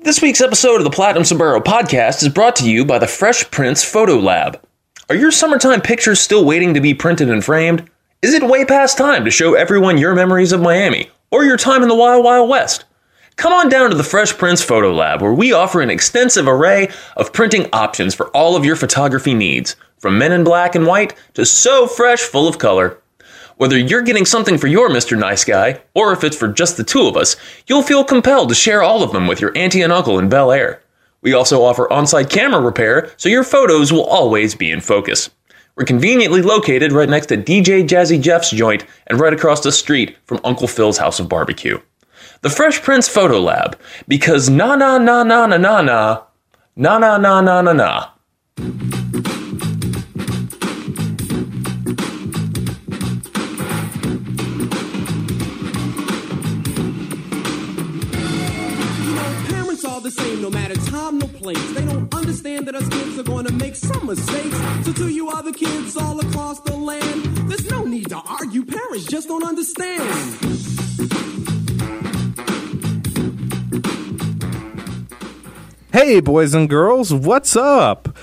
This week's episode of the Platinum Sombrero podcast is brought to you by the Fresh Prince Photo Lab. Are your summertime pictures still waiting to be printed and framed? Is it way past time to show everyone your memories of Miami or your time in the Wild Wild West? Come on down to the Fresh Prince Photo Lab where we offer an extensive array of printing options for all of your photography needs, from men in black and white to so fresh full of color. Whether you're getting something for your Mr. Nice Guy, or if it's for just the two of us, you'll feel compelled to share all of them with your auntie and uncle in Bel Air. We also offer on site camera repair, so your photos will always be in focus. We're conveniently located right next to DJ Jazzy Jeff's joint and right across the street from Uncle Phil's House of Barbecue. The Fresh Prince Photo Lab, because na na na na na na na, na na na na na na. Place. They don't understand that us kids are gonna make some mistakes. So to you other kids all across the land, there's no need to argue. Parents just don't understand. Hey, boys and girls, what's up?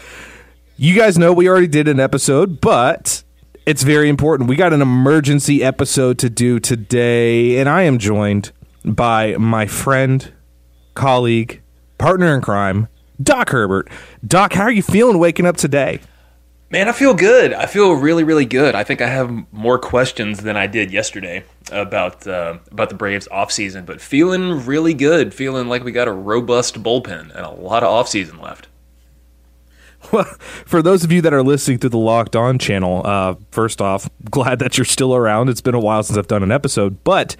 You guys know we already did an episode, but it's very important. We got an emergency episode to do today, and I am joined by my friend, colleague, partner in crime, Doc Herbert. Doc, how are you feeling waking up today? Man, I feel good. I feel really, really good. I think I have more questions than I did yesterday about uh, about the Braves offseason, but feeling really good. Feeling like we got a robust bullpen and a lot of offseason left. Well, for those of you that are listening through the Locked On channel, uh, first off, glad that you're still around. It's been a while since I've done an episode, but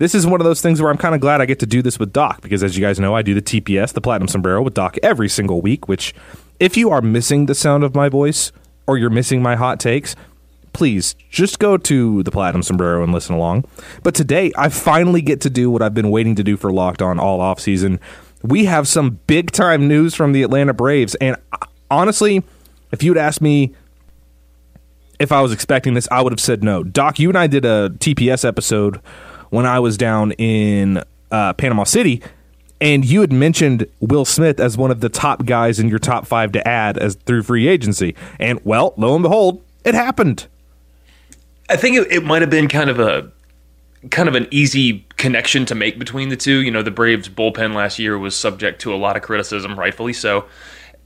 this is one of those things where I'm kind of glad I get to do this with Doc because, as you guys know, I do the TPS, the Platinum Sombrero, with Doc every single week. Which, if you are missing the sound of my voice or you're missing my hot takes, please just go to the Platinum Sombrero and listen along. But today, I finally get to do what I've been waiting to do for Locked On all off season. We have some big time news from the Atlanta Braves, and uh, honestly, if you'd asked me if I was expecting this, I would have said no. Doc, you and I did a TPS episode when I was down in uh, Panama City, and you had mentioned Will Smith as one of the top guys in your top five to add as through free agency. And well, lo and behold, it happened. I think it, it might have been kind of a kind of an easy connection to make between the two. You know, the Braves bullpen last year was subject to a lot of criticism, rightfully so.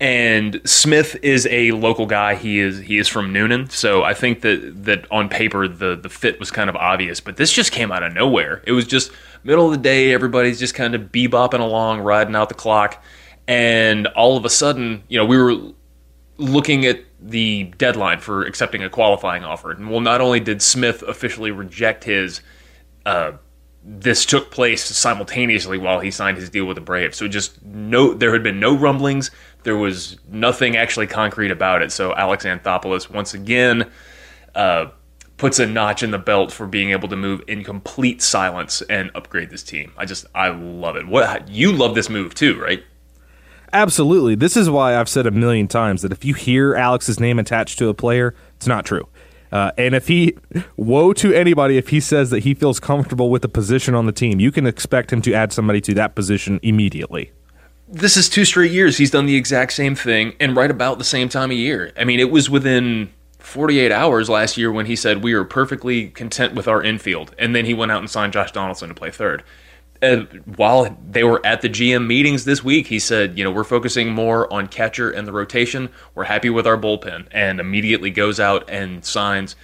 And Smith is a local guy. He is he is from Newnan, so I think that that on paper the the fit was kind of obvious. But this just came out of nowhere. It was just middle of the day. Everybody's just kind of bebopping along, riding out the clock, and all of a sudden, you know, we were looking at the deadline for accepting a qualifying offer. And well, not only did Smith officially reject his, uh, this took place simultaneously while he signed his deal with the Braves. So just no, there had been no rumblings. There was nothing actually concrete about it. So Alex Anthopoulos once again uh, puts a notch in the belt for being able to move in complete silence and upgrade this team. I just I love it. What you love this move too, right? Absolutely. This is why I've said a million times that if you hear Alex's name attached to a player, it's not true. Uh, and if he, woe to anybody if he says that he feels comfortable with a position on the team, you can expect him to add somebody to that position immediately. This is two straight years he's done the exact same thing and right about the same time of year. I mean, it was within 48 hours last year when he said we are perfectly content with our infield, and then he went out and signed Josh Donaldson to play third. Uh, while they were at the GM meetings this week, he said, you know, we're focusing more on catcher and the rotation. We're happy with our bullpen, and immediately goes out and signs.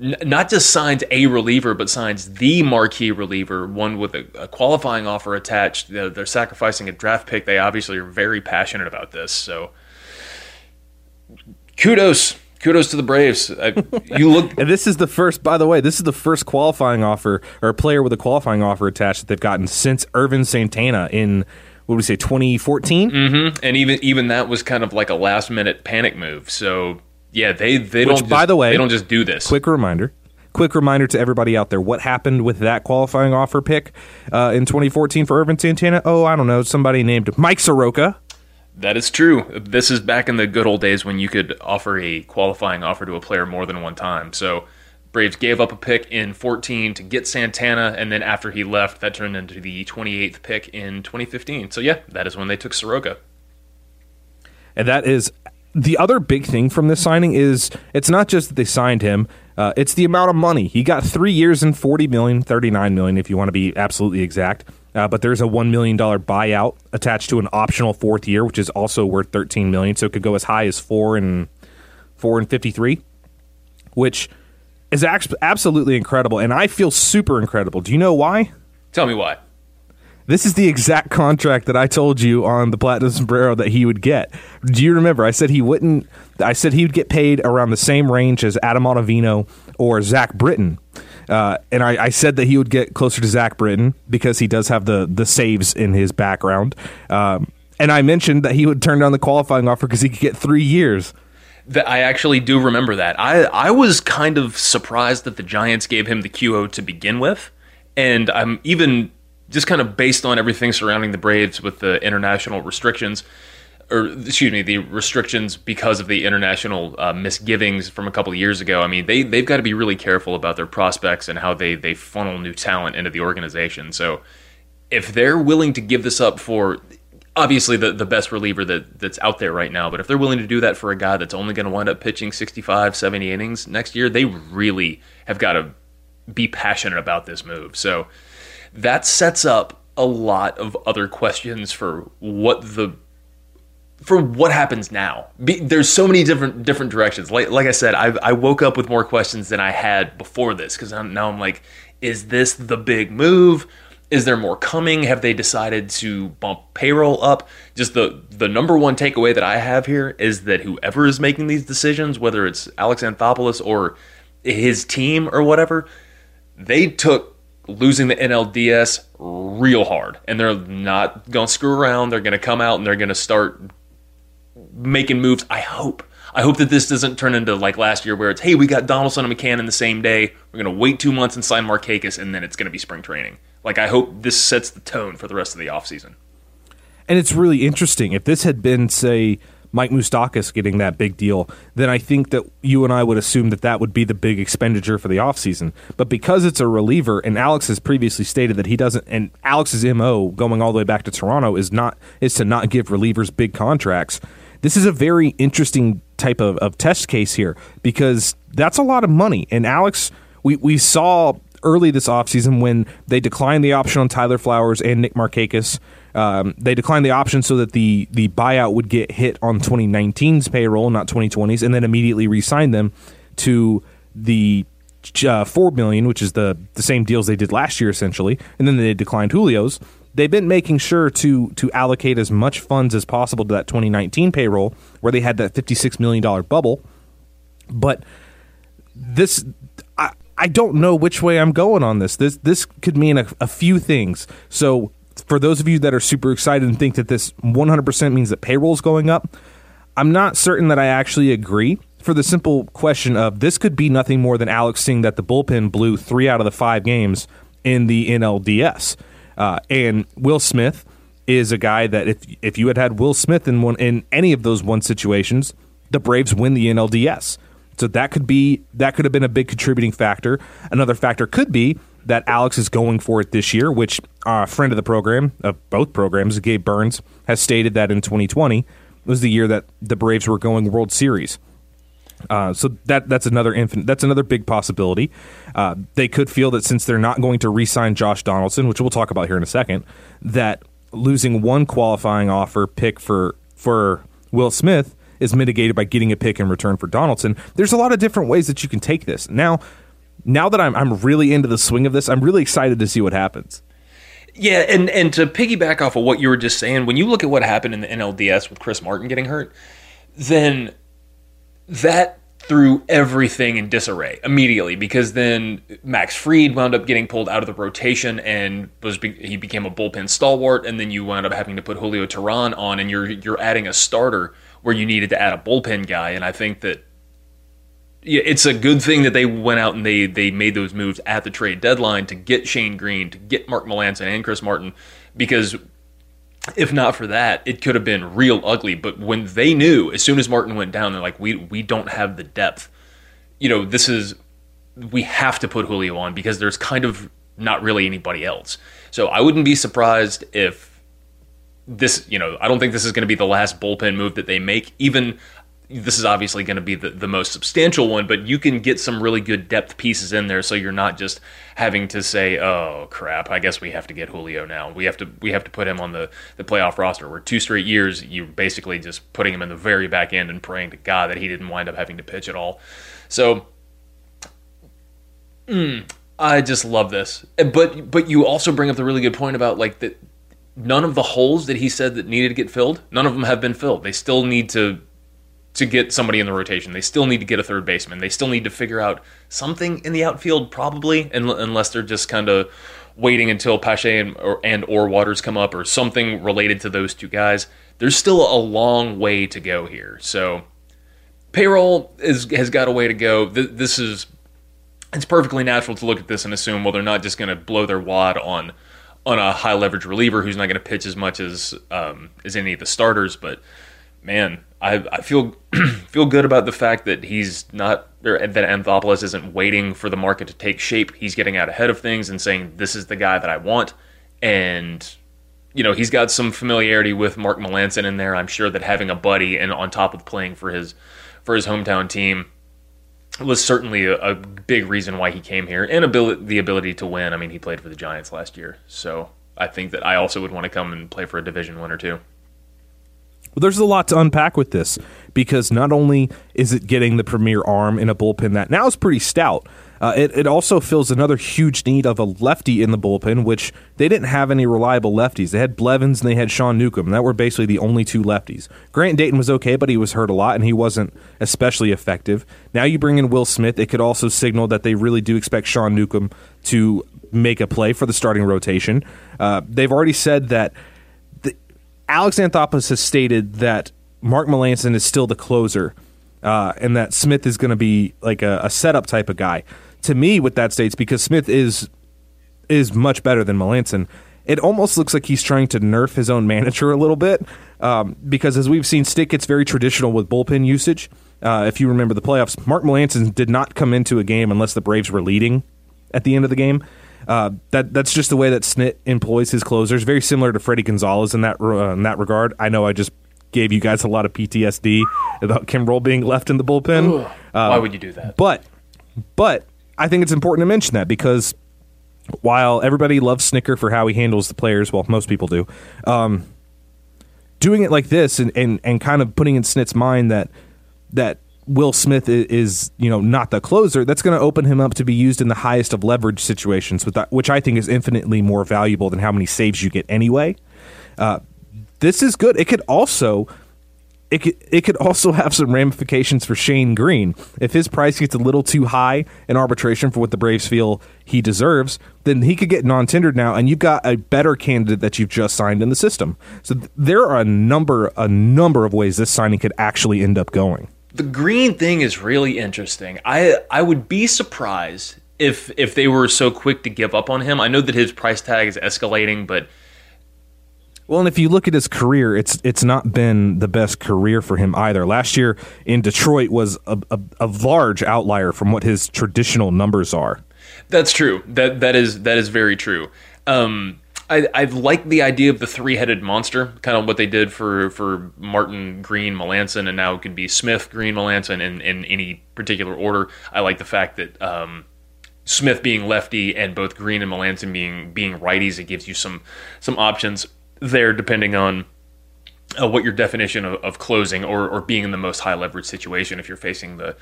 N- not just signs a reliever, but signs the marquee reliever, one with a, a qualifying offer attached. They're, they're sacrificing a draft pick. They obviously are very passionate about this. So, kudos, kudos to the Braves. I, you look And this is the first, by the way, this is the first qualifying offer or player with a qualifying offer attached that they've gotten since Ervin Santana in what would we say 2014? Mm-hmm. And even even that was kind of like a last minute panic move. So yeah, they they Which, don't. by just- the way, they don't just do this. Quick reminder. Quick reminder to everybody out there: what happened with that qualifying offer pick uh, in 2014 for Ervin Santana? Oh, I don't know, somebody named Mike Soroka. That is true. This is back in the good old days when you could offer a qualifying offer to a player more than one time. So Braves gave up a pick in 14 to get Santana, and then after he left, that turned into the 28th pick in 2015. So yeah, that is when they took Soroka. And that is the other big thing from this signing is it's not just that they signed him, uh, it's the amount of money. He got three years and 40 million, 39 million if you want to be absolutely exact. Uh, but there's a $1 million buyout attached to an optional fourth year, which is also worth 13 million. So it could go as high as four and four and 53, which is absolutely incredible. And I feel super incredible. Do you know why? Tell me why. This is the exact contract that I told you on the Platinum Sombrero that he would get. Do you remember? I said he wouldn't. I said he would get paid around the same range as Adam Ottavino or Zack Britton. Uh, and I, I said that he would get closer to Zack Britton because he does have the the saves in his background. Um, and I mentioned that he would turn down the qualifying offer because he could get three years. I actually do remember that. I I was kind of surprised that the Giants gave him the QO to begin with, and I'm even just kind of based on everything surrounding the Braves with the international restrictions, or excuse me, the restrictions because of the international uh, misgivings from a couple of years ago. I mean, they they've got to be really careful about their prospects and how they they funnel new talent into the organization. So if they're willing to give this up for obviously the, the best reliever that, that's out there right now, but if they're willing to do that for a guy that's only going to wind up pitching 65, 70 innings next year, they really have got to be passionate about this move. So that sets up a lot of other questions for what the for what happens now. Be, there's so many different different directions. Like like I said, I I woke up with more questions than I had before this because now I'm like, is this the big move? Is there more coming? Have they decided to bump payroll up? Just the the number one takeaway that I have here is that whoever is making these decisions, whether it's Alex Anthopoulos or his team or whatever, they took losing the NLDS real hard, and they're not going to screw around. They're going to come out and they're going to start making moves. I hope. I hope that this doesn't turn into like last year, where it's hey, we got Donaldson and McCann in the same day. We're going to wait two months and sign Markakis, and then it's going to be spring training. Like I hope this sets the tone for the rest of the offseason. And it's really interesting. If this had been, say, Mike Moustakas getting that big deal, then I think that you and I would assume that that would be the big expenditure for the offseason. But because it's a reliever, and Alex has previously stated that he doesn't, and Alex's MO going all the way back to Toronto is not is to not give relievers big contracts. This is a very interesting type of, of test case here because that's a lot of money. And Alex, we, we saw early this offseason when they declined the option on Tyler Flowers and Nick Markakis. Um, they declined the option so that the the buyout would get hit on 2019's payroll, not 2020's, and then immediately re-signed them to the uh, four million, which is the the same deals they did last year essentially, and then they declined Julio's. They've been making sure to to allocate as much funds as possible to that 2019 payroll, where they had that 56 million dollar bubble. But this, I, don't know which way I'm going on this. This this could mean a, a few things. So for those of you that are super excited and think that this 100% means that payroll is going up, I'm not certain that I actually agree. For the simple question of this could be nothing more than Alex seeing that the bullpen blew three out of the five games in the NLDS, uh, and Will Smith is a guy that if if you had had Will Smith in one in any of those one situations, the Braves win the NLDS. So that could be that could have been a big contributing factor. Another factor could be that Alex is going for it this year, which a friend of the program of both programs, Gabe Burns, has stated that in 2020 was the year that the Braves were going World Series. Uh, so that that's another infinite that's another big possibility. Uh, they could feel that since they're not going to re-sign Josh Donaldson, which we'll talk about here in a second, that losing one qualifying offer pick for for Will Smith is mitigated by getting a pick in return for Donaldson. There's a lot of different ways that you can take this. Now, now that I'm I'm really into the swing of this, I'm really excited to see what happens. Yeah, and and to piggyback off of what you were just saying, when you look at what happened in the NLDS with Chris Martin getting hurt, then that threw everything in disarray immediately because then Max Fried wound up getting pulled out of the rotation and was he became a bullpen stalwart and then you wound up having to put Julio Teheran on and you're you're adding a starter where you needed to add a bullpen guy and I think that it's a good thing that they went out and they they made those moves at the trade deadline to get Shane Greene, to get Mark Melancon and Chris Martin because if not for that, it could have been real ugly. But when they knew, as soon as Martin went down, they're like, we we don't have the depth. You know, this is we have to put Julio on because there's kind of not really anybody else. So I wouldn't be surprised if this, you know, I don't think this is going to be the last bullpen move that they make. Even this is obviously going to be the, the most substantial one, but you can get some really good depth pieces in there, so you're not just having to say, "Oh crap, I guess we have to get Julio now. We have to we have to put him on the, the playoff roster." Where two straight years, you're basically just putting him in the very back end and praying to God that he didn't wind up having to pitch at all. So, mm, I just love this. But but you also bring up the really good point about like that. None of the holes that he said that needed to get filled, none of them have been filled. They still need to to get somebody in the rotation. They still need to get a third baseman. They still need to figure out something in the outfield, probably, unless they're just kind of waiting until Pache and or, and or Waters come up or something related to those two guys. There's still a long way to go here. So payroll is has got a way to go. This is it's perfectly natural to look at this and assume well they're not just going to blow their wad on on a high leverage reliever who's not going to pitch as much as um, as any of the starters, but man, I, I feel feel good about the fact that he's not or that Anthopoulos isn't waiting for the market to take shape. He's getting out ahead of things and saying this is the guy that I want. And you know he's got some familiarity with Mark Melancon in there. I'm sure that having a buddy and on top of playing for his for his hometown team was certainly a, a big reason why he came here and ability, the ability to win. I mean, he played for the Giants last year, so I think that I also would want to come and play for a division one or two. Well, there's a lot to unpack with this because not only is it getting the premier arm in a bullpen that now is pretty stout, uh, it, it also fills another huge need of a lefty in the bullpen, which they didn't have any reliable lefties. They had Blevins and they had Sean Newcomb, that were basically the only two lefties. Grant Dayton was okay, but he was hurt a lot and he wasn't especially effective. Now you bring in Will Smith, it could also signal that they really do expect Sean Newcomb to make a play for the starting rotation. Uh, they've already said that Alex Anthopoulos has stated that Mark Melancon is still the closer, uh, and that Smith is going to be like a, a, setup type of guy. To me, what that states, because Smith is is much better than Melancon, it almost looks like he's trying to nerf his own manager a little bit. Um, because as we've seen, Stick gets very traditional with bullpen usage. Uh, if you remember the playoffs, Mark Melancon did not come into a game unless the Braves were leading at the end of the game. Uh, that that's just the way that Snit employs his closers. Very similar to Fredi Gonzalez in that uh, in that regard. I know I just gave you guys a lot of PTSD about Kimbrel being left in the bullpen. Uh, Why would you do that? But but I think it's important to mention that because while everybody loves Snitker for how he handles the players, well, most people do. Um, doing it like this and, and, and kind of putting in Snit's mind that that Will Smith is, you know, not the closer, that's going to open him up to be used in the highest of leverage situations, which I think is infinitely more valuable than how many saves you get anyway. Uh, this is good. It could also it could, it could also have some ramifications for Shane Greene. If his price gets a little too high in arbitration for what the Braves feel he deserves, then he could get non-tendered now, and you've got a better candidate that you've just signed in the system. So th- there are a number a number of ways this signing could actually end up going the green thing is really interesting. I I would be surprised if if they were so quick to give up on him. I know that his price tag is escalating, but well, and if you look at his career, it's it's not been the best career for him either. Last year in Detroit was a, a, a large outlier from what his traditional numbers are. That's true. That that is that is very true. Um, I, I like the idea of the three-headed monster, kind of what they did for, for Martin Greene Melancon, and now it could be Smith Greene Melancon in, in any particular order. I like the fact that um, Smith being lefty and both Greene and Melancon being being righties, it gives you some some options there depending on uh, what your definition of, of closing or, or being in the most high leverage situation. If you're facing the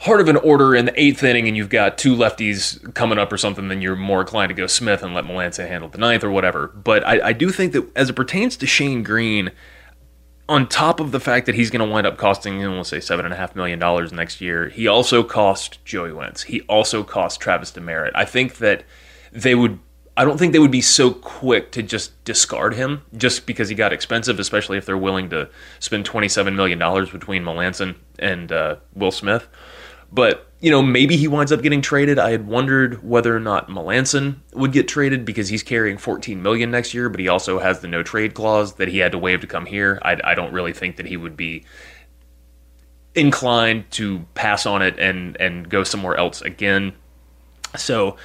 heart of an order in the eighth inning and you've got two lefties coming up or something, then you're more inclined to go Smith and let Melancon handle the ninth or whatever. But I, I do think that as it pertains to Shane Greene, on top of the fact that he's going to wind up costing, know, we'll say seven and a half million dollars next year, he also cost Joey Wentz. He also cost Travis Demeritte. I think that they would. I don't think they would be so quick to just discard him just because he got expensive, especially if they're willing to spend twenty-seven million dollars between Melancon and uh, Will Smith. But you know, maybe he winds up getting traded. I had wondered whether or not Melancon would get traded because he's carrying 14 million next year, but he also has the no trade clause that he had to waive to come here. I, I don't really think that he would be inclined to pass on it and and go somewhere else again. So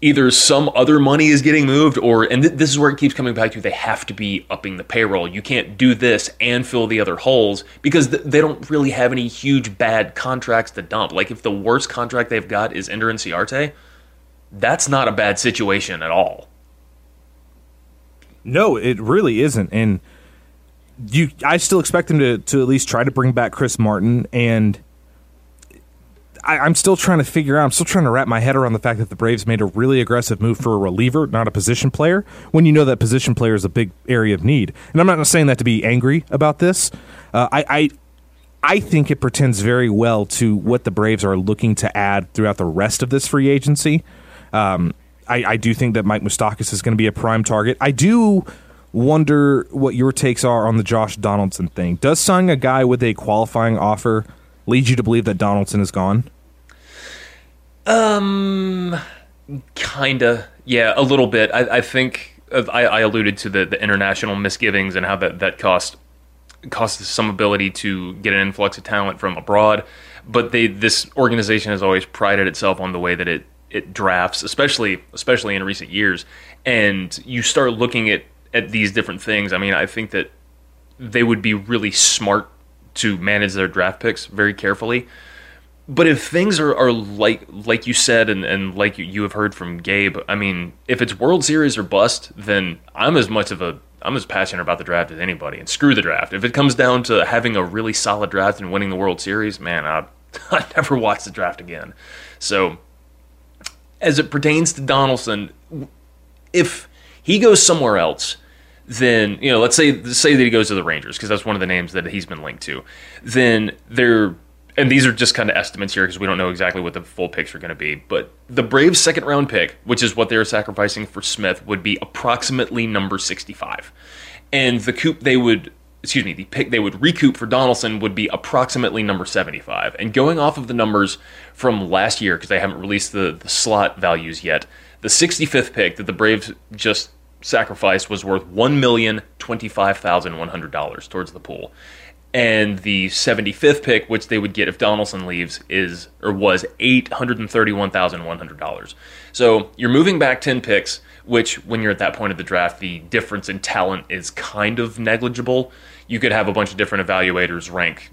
either some other money is getting moved or and th- this is where it keeps coming back to they have to be upping the payroll. You can't do this and fill the other holes because th- they don't really have any huge bad contracts to dump. Like if the worst contract they've got is Ender Inciarte that's not a bad situation at all. No, it really isn't. And you I still expect them to, to at least try to bring back Chris Martin and I, I'm still trying to figure out I'm still trying to wrap my head around the fact that the Braves made a really aggressive move for a reliever, not a position player, when you know that position player is a big area of need. And I'm not saying that to be angry about this. Uh, I, I I think it pretends very well to what the Braves are looking to add throughout the rest of this free agency. Um, I, I do think that Mike Moustakas is going to be a prime target. I do wonder what your takes are on the Josh Donaldson thing. Does signing a guy with a qualifying offer lead you to believe that Donaldson is gone? Um, kinda, yeah, a little bit. I, I think I, I alluded to the, the international misgivings and how that that cost costs some ability to get an influx of talent from abroad. But they this organization has always prided itself on the way that it it drafts, especially especially in recent years. And you start looking at at these different things. I mean, I think that they would be really smart to manage their draft picks very carefully. But if things are, are like like you said and, and like you, you have heard from Gabe, I mean, if it's World Series or bust, then I'm as much of a I'm as passionate about the draft as anybody. And screw the draft. If it comes down to having a really solid draft and winning the World Series, man, I I never watch the draft again. So as it pertains to Donaldson, if he goes somewhere else, then you know, let's say say that he goes to the Rangers because that's one of the names that he's been linked to. Then they're and these are just kind of estimates here because we don't know exactly what the full picks are going to be. But the Braves' second round pick, which is what they're sacrificing for Smith, would be approximately number 65. And the coop they would, excuse me, the pick they would recoup for Donaldson would be approximately number 75. And going off of the numbers from last year, because they haven't released the, the slot values yet, the 65th pick that the Braves just sacrificed was worth $1,025,100 towards the pool and the 75th pick, which they would get if Donaldson leaves, is or was eight hundred and thirty-one thousand one hundred dollars. So you're moving back ten picks, which when you're at that point of the draft, the difference in talent is kind of negligible. You could have a bunch of different evaluators rank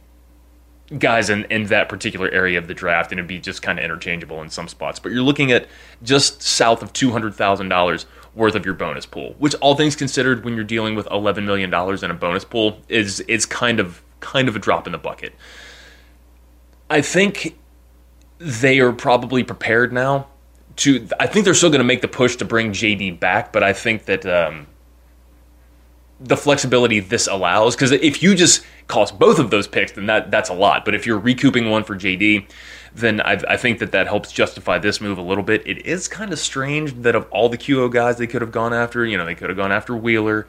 guys in, in that particular area of the draft, and it'd be just kind of interchangeable in some spots. But you're looking at just south of two hundred thousand dollars worth of your bonus pool, which all things considered, when you're dealing with eleven million dollars in a bonus pool, is is kind of kind of a drop in the bucket. I think they are probably prepared now to. I think they're still going to make the push to bring JD back, but I think that um, the flexibility this allows, because if you just cost both of those picks, then that that's a lot. But if you're recouping one for JD, then I, I, think that that helps justify this move a little bit. It is kind of strange that of all the QO guys they could have gone after, you know, they could have gone after Wheeler.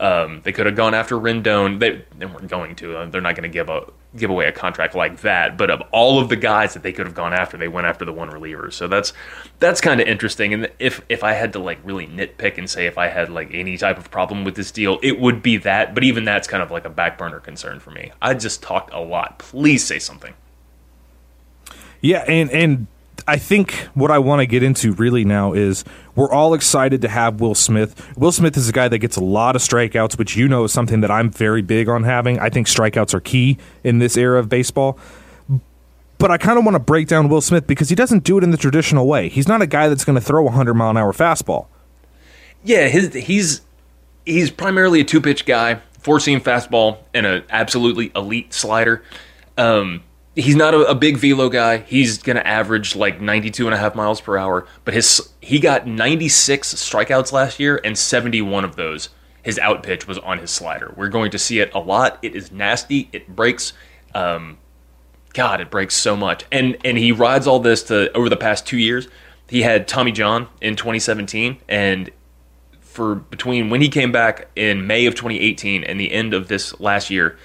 Um, they could have gone after Rendon. They, they weren't going to. Uh, they're not going to give a give away a contract like that. But of all of the guys that they could have gone after, they went after the one reliever. So that's that's kind of interesting. And if if I had to like really nitpick and say if I had like any type of problem with this deal, it would be that. But even that's kind of like a back burner concern for me. I just talked a lot. Please say something. Yeah, and and I think what I want to get into really now is we're all excited to have Will Smith. Will Smith is a guy that gets a lot of strikeouts, which you know is something that I'm very big on having. I think strikeouts are key in this era of baseball. But I kind of want to break down Will Smith because he doesn't do it in the traditional way. He's not a guy that's going to throw a 100 mile an hour fastball. Yeah, his, he's he's primarily a two pitch guy, four seam fastball, and an absolutely elite slider. Um, he's not a, a, big velo guy. He's going to average like 92 and a half miles per hour, but his he got 96 strikeouts last year and 71 of those his out pitch was on his slider. We're going to see it a lot. It is nasty. It breaks. Um, God, it breaks so much. And and he rides all this to over the past two years. He had Tommy John in 2017, and for between when he came back in May of 2018 and the end of this last year,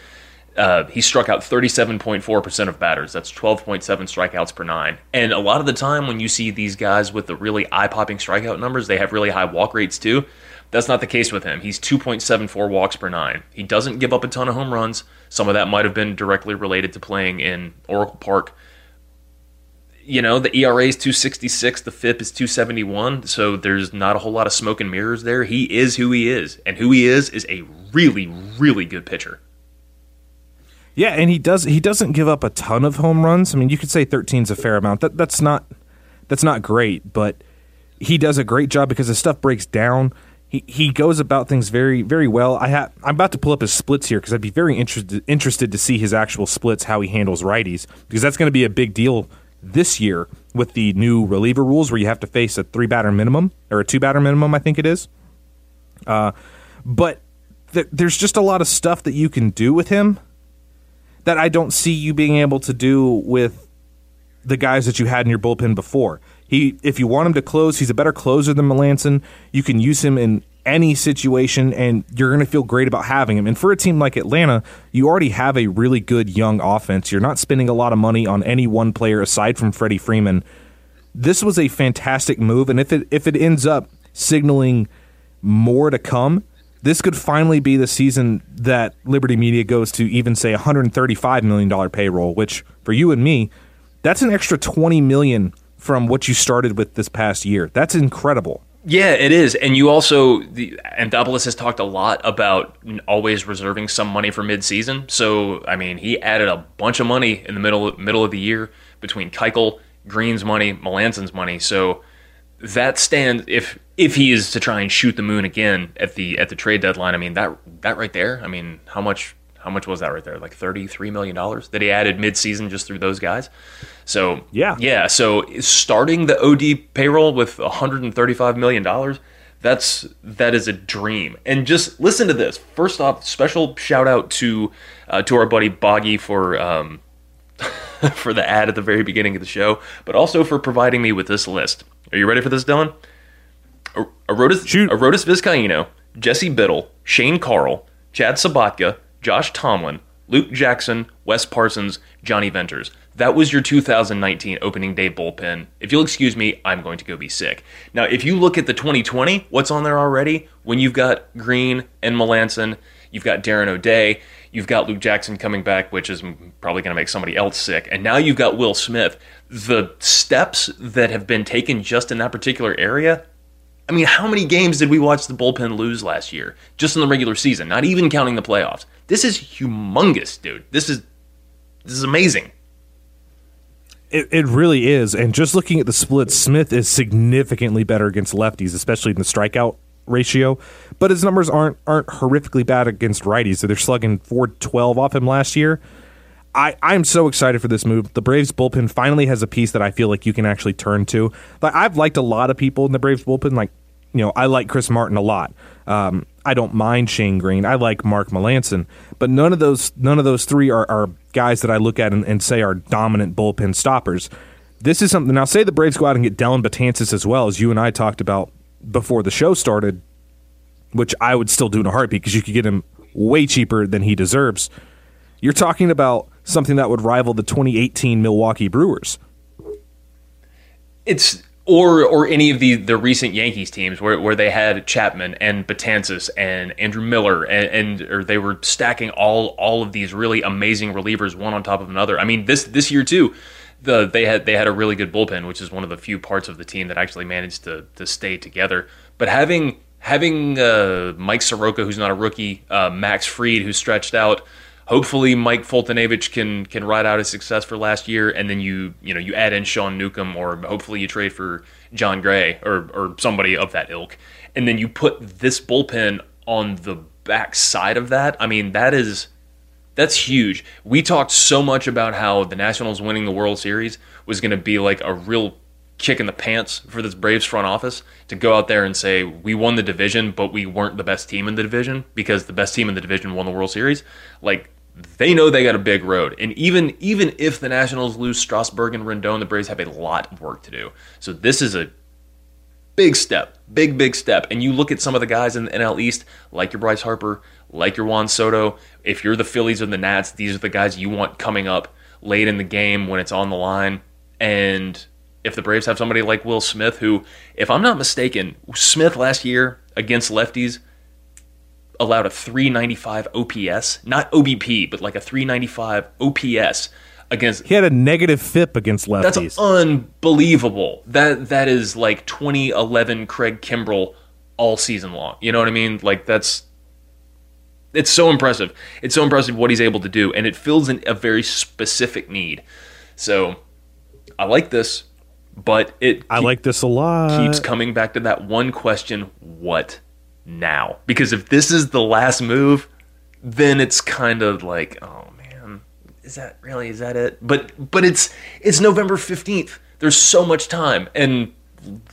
uh, he struck out 37.4% of batters. That's 12.7 strikeouts per nine. And a lot of the time, when you see these guys with the really eye popping strikeout numbers, they have really high walk rates too. That's not the case with him. He's 2.74 walks per nine. He doesn't give up a ton of home runs. Some of that might have been directly related to playing in Oracle Park. You know, the ERA is 266, the FIP is 271, so there's not a whole lot of smoke and mirrors there. He is who he is, and who he is is a really, really good pitcher. Yeah, and he does he doesn't give up a ton of home runs. I mean, you could say 13 is a fair amount. That that's not that's not great, but he does a great job because his stuff breaks down he, he goes about things very very well. I have I'm about to pull up his splits here because I'd be very interested interested to see his actual splits, how he handles righties, because that's going to be a big deal this year with the new reliever rules where you have to face a three batter minimum or a two batter minimum, I think it is. Uh, but th- there's just a lot of stuff that you can do with him that I don't see you being able to do with the guys that you had in your bullpen before. He, if you want him to close, he's a better closer than Melancon. You can use him in any situation, and you're going to feel great about having him. And for a team like Atlanta, you already have a really good young offense. You're not spending a lot of money on any one player aside from Freddie Freeman. This was a fantastic move, and if it if it ends up signaling more to come, this could finally be the season that Liberty Media goes to even say 135 million dollar payroll, which for you and me, that's an extra 20 million from what you started with this past year. That's incredible. Yeah, it is. And you also, the, Anthopoulos has talked a lot about always reserving some money for midseason. So, I mean, he added a bunch of money in the middle middle of the year between Keuchel, Greene's money, Melancon's money. So that stands if if he is to try and shoot the moon again at the at the trade deadline. I mean that that right there. I mean, how much how much was that right there? Like thirty three million dollars that he added midseason just through those guys. So yeah, yeah. So starting the OD payroll with 135 million dollars, that's that is a dream. And just listen to this. First off, special shout out to uh, to our buddy Boggy for um, for the ad at the very beginning of the show, but also for providing me with this list. Are you ready for this, Dylan? Arodys, Shoot. Vizcaino, Jesse Biddle, Shane Carle, Chad Sobotka, Josh Tomlin, Luke Jackson, Wes Parsons, Jonny Venters. That was your 2019 opening day bullpen. If you'll excuse me, I'm going to go be sick. Now, if you look at the 2020, what's on there already? When you've got Greene and Melancon, you've got Darren O'Day, you've got Luke Jackson coming back, which is probably going to make somebody else sick, and now you've got Will Smith. The steps that have been taken just in that particular area. I mean, how many games did we watch the bullpen lose last year, just in the regular season? Not even counting the playoffs. This is humongous, dude. This is this is amazing. It, it really is. And just looking at the split, Smith is significantly better against lefties, especially in the strikeout ratio. But his numbers aren't aren't horrifically bad against righties. So they're slugging 412 off him last year. I, I'm so excited for this move. The Braves bullpen finally has a piece that I feel like you can actually turn to. Like I've liked a lot of people in the Braves bullpen. Like, you know, I like Chris Martin a lot. Um, I don't mind Shane Greene. I like Mark Melancon, but none of those none of those three are, are guys that I look at and, and, say are dominant bullpen stoppers. This is something. Now, say the Braves go out and get Dellin Betances as well as you and I talked about before the show started, which I would still do in a heartbeat because you could get him way cheaper than he deserves. You're talking about something that would rival the 2018 Milwaukee Brewers. It's or or any of the the recent Yankees teams where, where they had Chapman and Betances and Andrew Miller and, and or they were stacking all all of these really amazing relievers one on top of another. I mean this this year too, the they had they had a really good bullpen, which is one of the few parts of the team that actually managed to to stay together. But having having uh, Mike Soroka, who's not a rookie, uh, Max Fried, who's stretched out hopefully Mike Foltynewicz can can ride out his success for last year, and then you you know you add in Sean Newcomb, or hopefully you trade for Jon Gray or or somebody of that ilk, and then you put this bullpen on the back side of that. I mean that is that's huge. We talked so much about how the Nationals winning the World Series was going to be like a real kick in the pants for this Braves front office to go out there and say we won the division, but we weren't the best team in the division because the best team in the division won the World Series. Like they know they got a big road, and even even if the Nationals lose Strasburg and Rendon, the Braves have a lot of work to do. So this is a big step, big big step. And you look at some of the guys in the NL East, like your Bryce Harper, like your Juan Soto. If you're the Phillies or the Nats, these are the guys you want coming up late in the game when it's on the line. And if the Braves have somebody like Will Smith, who, if I'm not mistaken, Smith last year against lefties allowed a 395 OPS, not OBP, but like a 395 OPS against. He had a negative FIP against lefties. That's unbelievable. That that is like 2011 Craig Kimbrel all season long. You know what I mean? Like that's it's so impressive. It's so impressive what he's able to do, and it fills in a very specific need. So I like this, but it I like this a lot. keeps coming back to that one question: What now? Because if this is the last move, then it's kind of like, oh man, is that really? Is that it? But but it's it's November fifteenth. There's so much time, and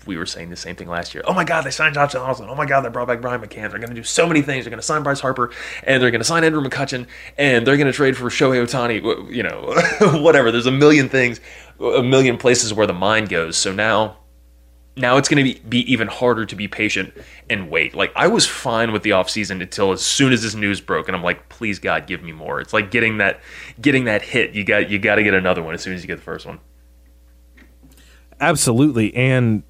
we were saying the same thing last year. Oh my God, they signed Josh Donaldson. Oh my God, they brought back Brian McCann. They're going to do so many things. They're going to sign Bryce Harper, and they're going to sign Andrew McCutchen, and they're going to trade for Shohei Ohtani. You know, whatever. There's a million things, a million places where the mind goes. So now, now it's going to be, be even harder to be patient and wait. Like I was fine with the offseason until as soon as this news broke, and I'm like, please God, give me more. It's like getting that, getting that hit. You got, you got to get another one as soon as you get the first one. Absolutely. And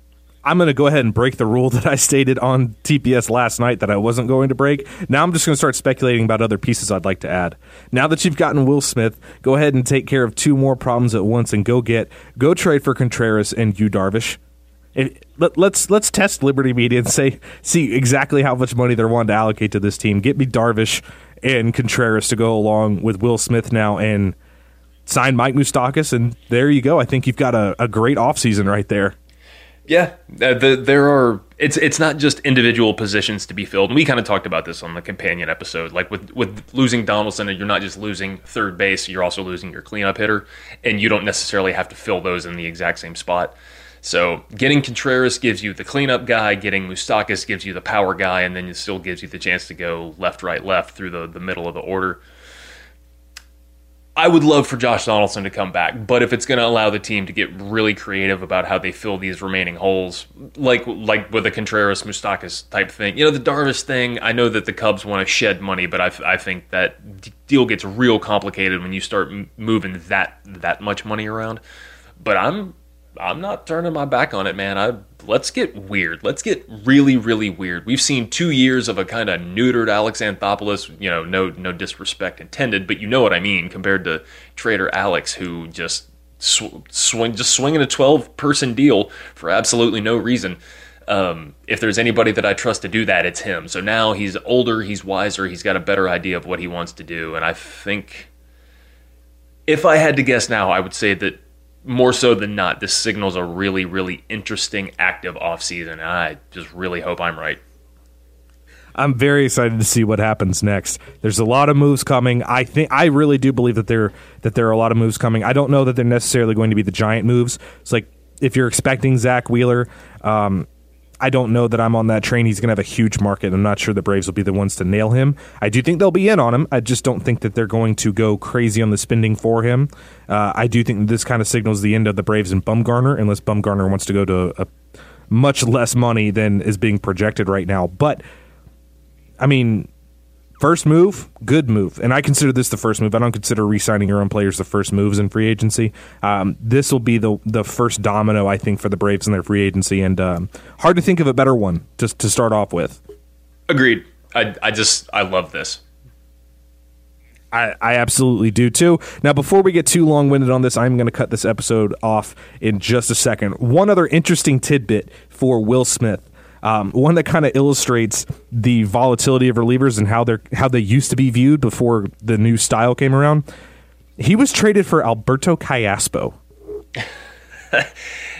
I'm going to go ahead and break the rule that I stated on TPS last night that I wasn't going to break. Now I'm just going to start speculating about other pieces I'd like to add. Now that you've gotten Will Smith, go ahead and take care of two more problems at once and go get go trade for Contreras and Yu Darvish. Let, let's let's test Liberty Media and say see exactly how much money they're wanting to allocate to this team. Get me Darvish and Contreras to go along with Will Smith now and sign Mike Moustakas, and there you go. I think you've got a, a great offseason right there. Yeah, uh, the, there are. It's it's not just individual positions to be filled. And we kind of talked about this on the companion episode. Like with with losing Donaldson, you're not just losing third base, you're also losing your cleanup hitter, and you don't necessarily have to fill those in the exact same spot. So getting Contreras gives you the cleanup guy, getting Moustakas gives you the power guy, and then it still gives you the chance to go left, right, left through the, the middle of the order. I would love for Josh Donaldson to come back, but if it's going to allow the team to get really creative about how they fill these remaining holes, like like with a Contreras Moustakas type thing, you know, the Darvish thing. I know that the Cubs want to shed money, but I, I think that deal gets real complicated when you start moving that that much money around. But I'm I'm not turning my back on it, man. I let's get weird. Let's get really, really weird. We've seen two years of a kind of neutered Alex Anthopoulos. You know, no no disrespect intended, but you know what I mean. Compared to Trader Alex, who just sw- swing just swinging a twelve person deal for absolutely no reason. Um, if there's anybody that I trust to do that, it's him. So now he's older, he's wiser, he's got a better idea of what he wants to do, and I think. If I had to guess now, I would say that more so than not, this signals a really, really interesting, active offseason. I just really hope I'm right. I'm very excited to see what happens next. There's a lot of moves coming. I think I really do believe that there that there are a lot of moves coming. I don't know that they're necessarily going to be the giant moves. It's like if you're expecting Zack Wheeler, um, I don't know that I'm on that train. He's going to have a huge market. I'm not sure the Braves will be the ones to nail him. I do think they'll be in on him. I just don't think that they're going to go crazy on the spending for him. Uh, I do think this kind of signals the end of the Braves and Bumgarner, unless Bumgarner wants to go to a much less money than is being projected right now. But I mean, First move, good move, and I consider this the first move. I don't consider re-signing your own players the first moves in free agency. Um, this will be the the first domino, I think, for the Braves in their free agency, and um, hard to think of a better one just to start off with. Agreed. I I just I love this. I, I absolutely do too. Now, before we get too long winded on this, I'm going to cut this episode off in just a second. One other interesting tidbit for Will Smith. Um, one that kind of illustrates the volatility of relievers and how they're how they used to be viewed before the new style came around. He was traded for Alberto Callaspo.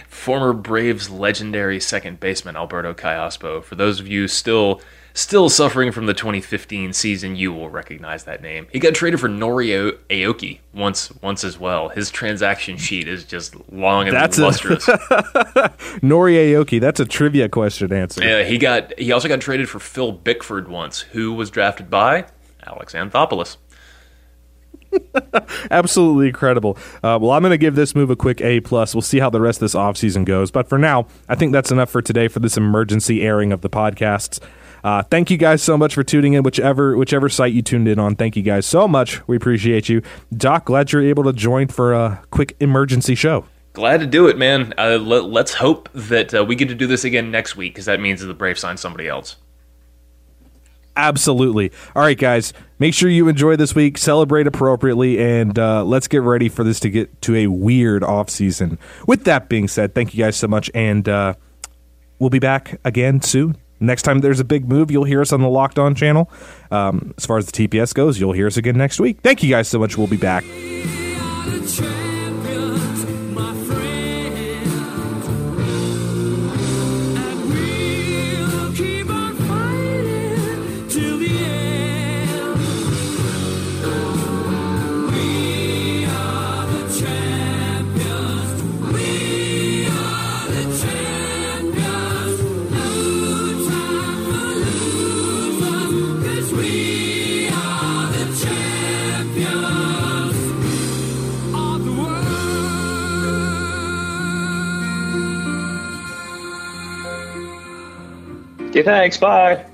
Former Braves legendary second baseman Alberto Callaspo. For those of you still still suffering from the 2015 season, you will recognize that name. He got traded for Norio Aoki once once as well. His transaction sheet is just long and That's a- lustrous. Nori Aoki, that's a trivia question answer. Yeah, he got he also got traded for Phil Bickford once, who was drafted by Alex Anthopoulos. Absolutely incredible. Uh, well, I'm going to give this move a quick A plus. We'll see how the rest of this offseason goes. But for now, I think that's enough for today for this emergency airing of the podcasts. Uh, thank you guys so much for tuning in, whichever whichever site you tuned in on. Thank you guys so much. We appreciate you, Doc. Glad you're able to join for a quick emergency show. Glad to do it, man. Uh, let, us hope that uh, we get to do this again next week because that means that the Braves sign somebody else. Absolutely. All right, guys. Make sure you enjoy this week, celebrate appropriately, and uh, let's get ready for this to get to a weird off season. With that being said, thank you guys so much, and uh, we'll be back again soon. Next time there's a big move, you'll hear us on the Locked On channel. Um, as far as the TPS goes, you'll hear us again next week. Thank you guys so much. We'll be back. Thanks. Bye.